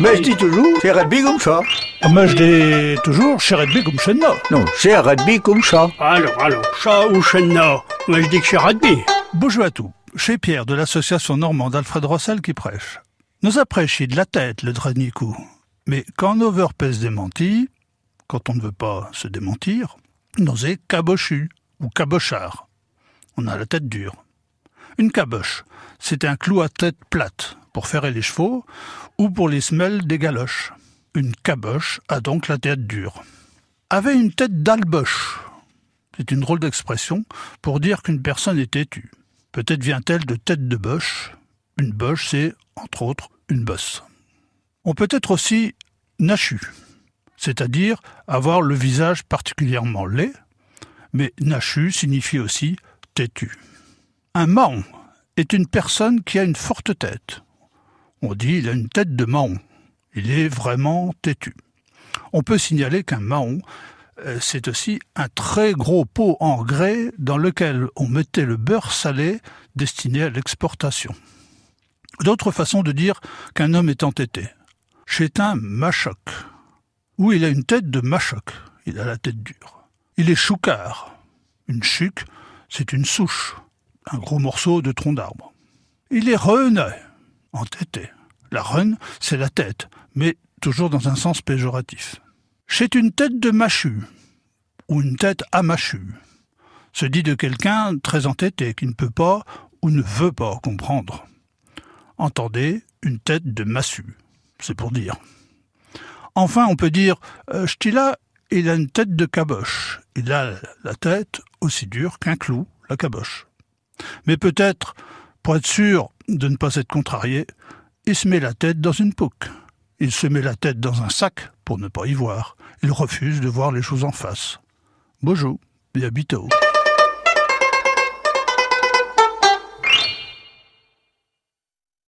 Mais je dis toujours, c'est rugby comme ça. Mais je dis toujours, c'est rugby comme chenna. Non, c'est rugby comme ça. Alors, alors, chat ou chenna Moi, je dis que c'est rugby. Bonjour à tous. Chez Pierre de l'association normande Alfred Rossel qui prêche. Nous apprécions de la tête le dernier coup. Mais quand nos pèse démenti, quand on ne veut pas se démentir, nous est cabochu ou cabochard. On a la tête dure. Une caboche, c'est un clou à tête plate ferrer les chevaux ou pour les semelles des galoches. Une caboche a donc la tête dure. Avait une tête d'alboche. C'est une drôle d'expression pour dire qu'une personne est têtue. Peut-être vient-elle de tête de boche. Une boche, c'est, entre autres, une bosse. On peut être aussi nachu, c'est-à-dire avoir le visage particulièrement laid, mais nachu signifie aussi têtu. Un mahon est une personne qui a une forte tête. On dit il a une tête de mahon. Il est vraiment têtu. On peut signaler qu'un mahon, euh, c'est aussi un très gros pot en grès dans lequel on mettait le beurre salé destiné à l'exportation. D'autres façons de dire qu'un homme est entêté. C'est un machoc. Ou il a une tête de machoc. Il a la tête dure. Il est choucard. Une chuc, c'est une souche un gros morceau de tronc d'arbre. Il est rené, entêté. La renne, c'est la tête, mais toujours dans un sens péjoratif. C'est une tête de machu, ou une tête à machu. Se dit de quelqu'un très entêté qui ne peut pas ou ne veut pas comprendre. Entendez, une tête de massue, c'est pour dire. Enfin, on peut dire euh, Stila, il a une tête de caboche. Il a la tête aussi dure qu'un clou, la caboche. Mais peut-être, pour être sûr de ne pas être contrarié, il se met la tête dans une pouque. Il se met la tête dans un sac pour ne pas y voir. Il refuse de voir les choses en face. Bonjour et bientôt.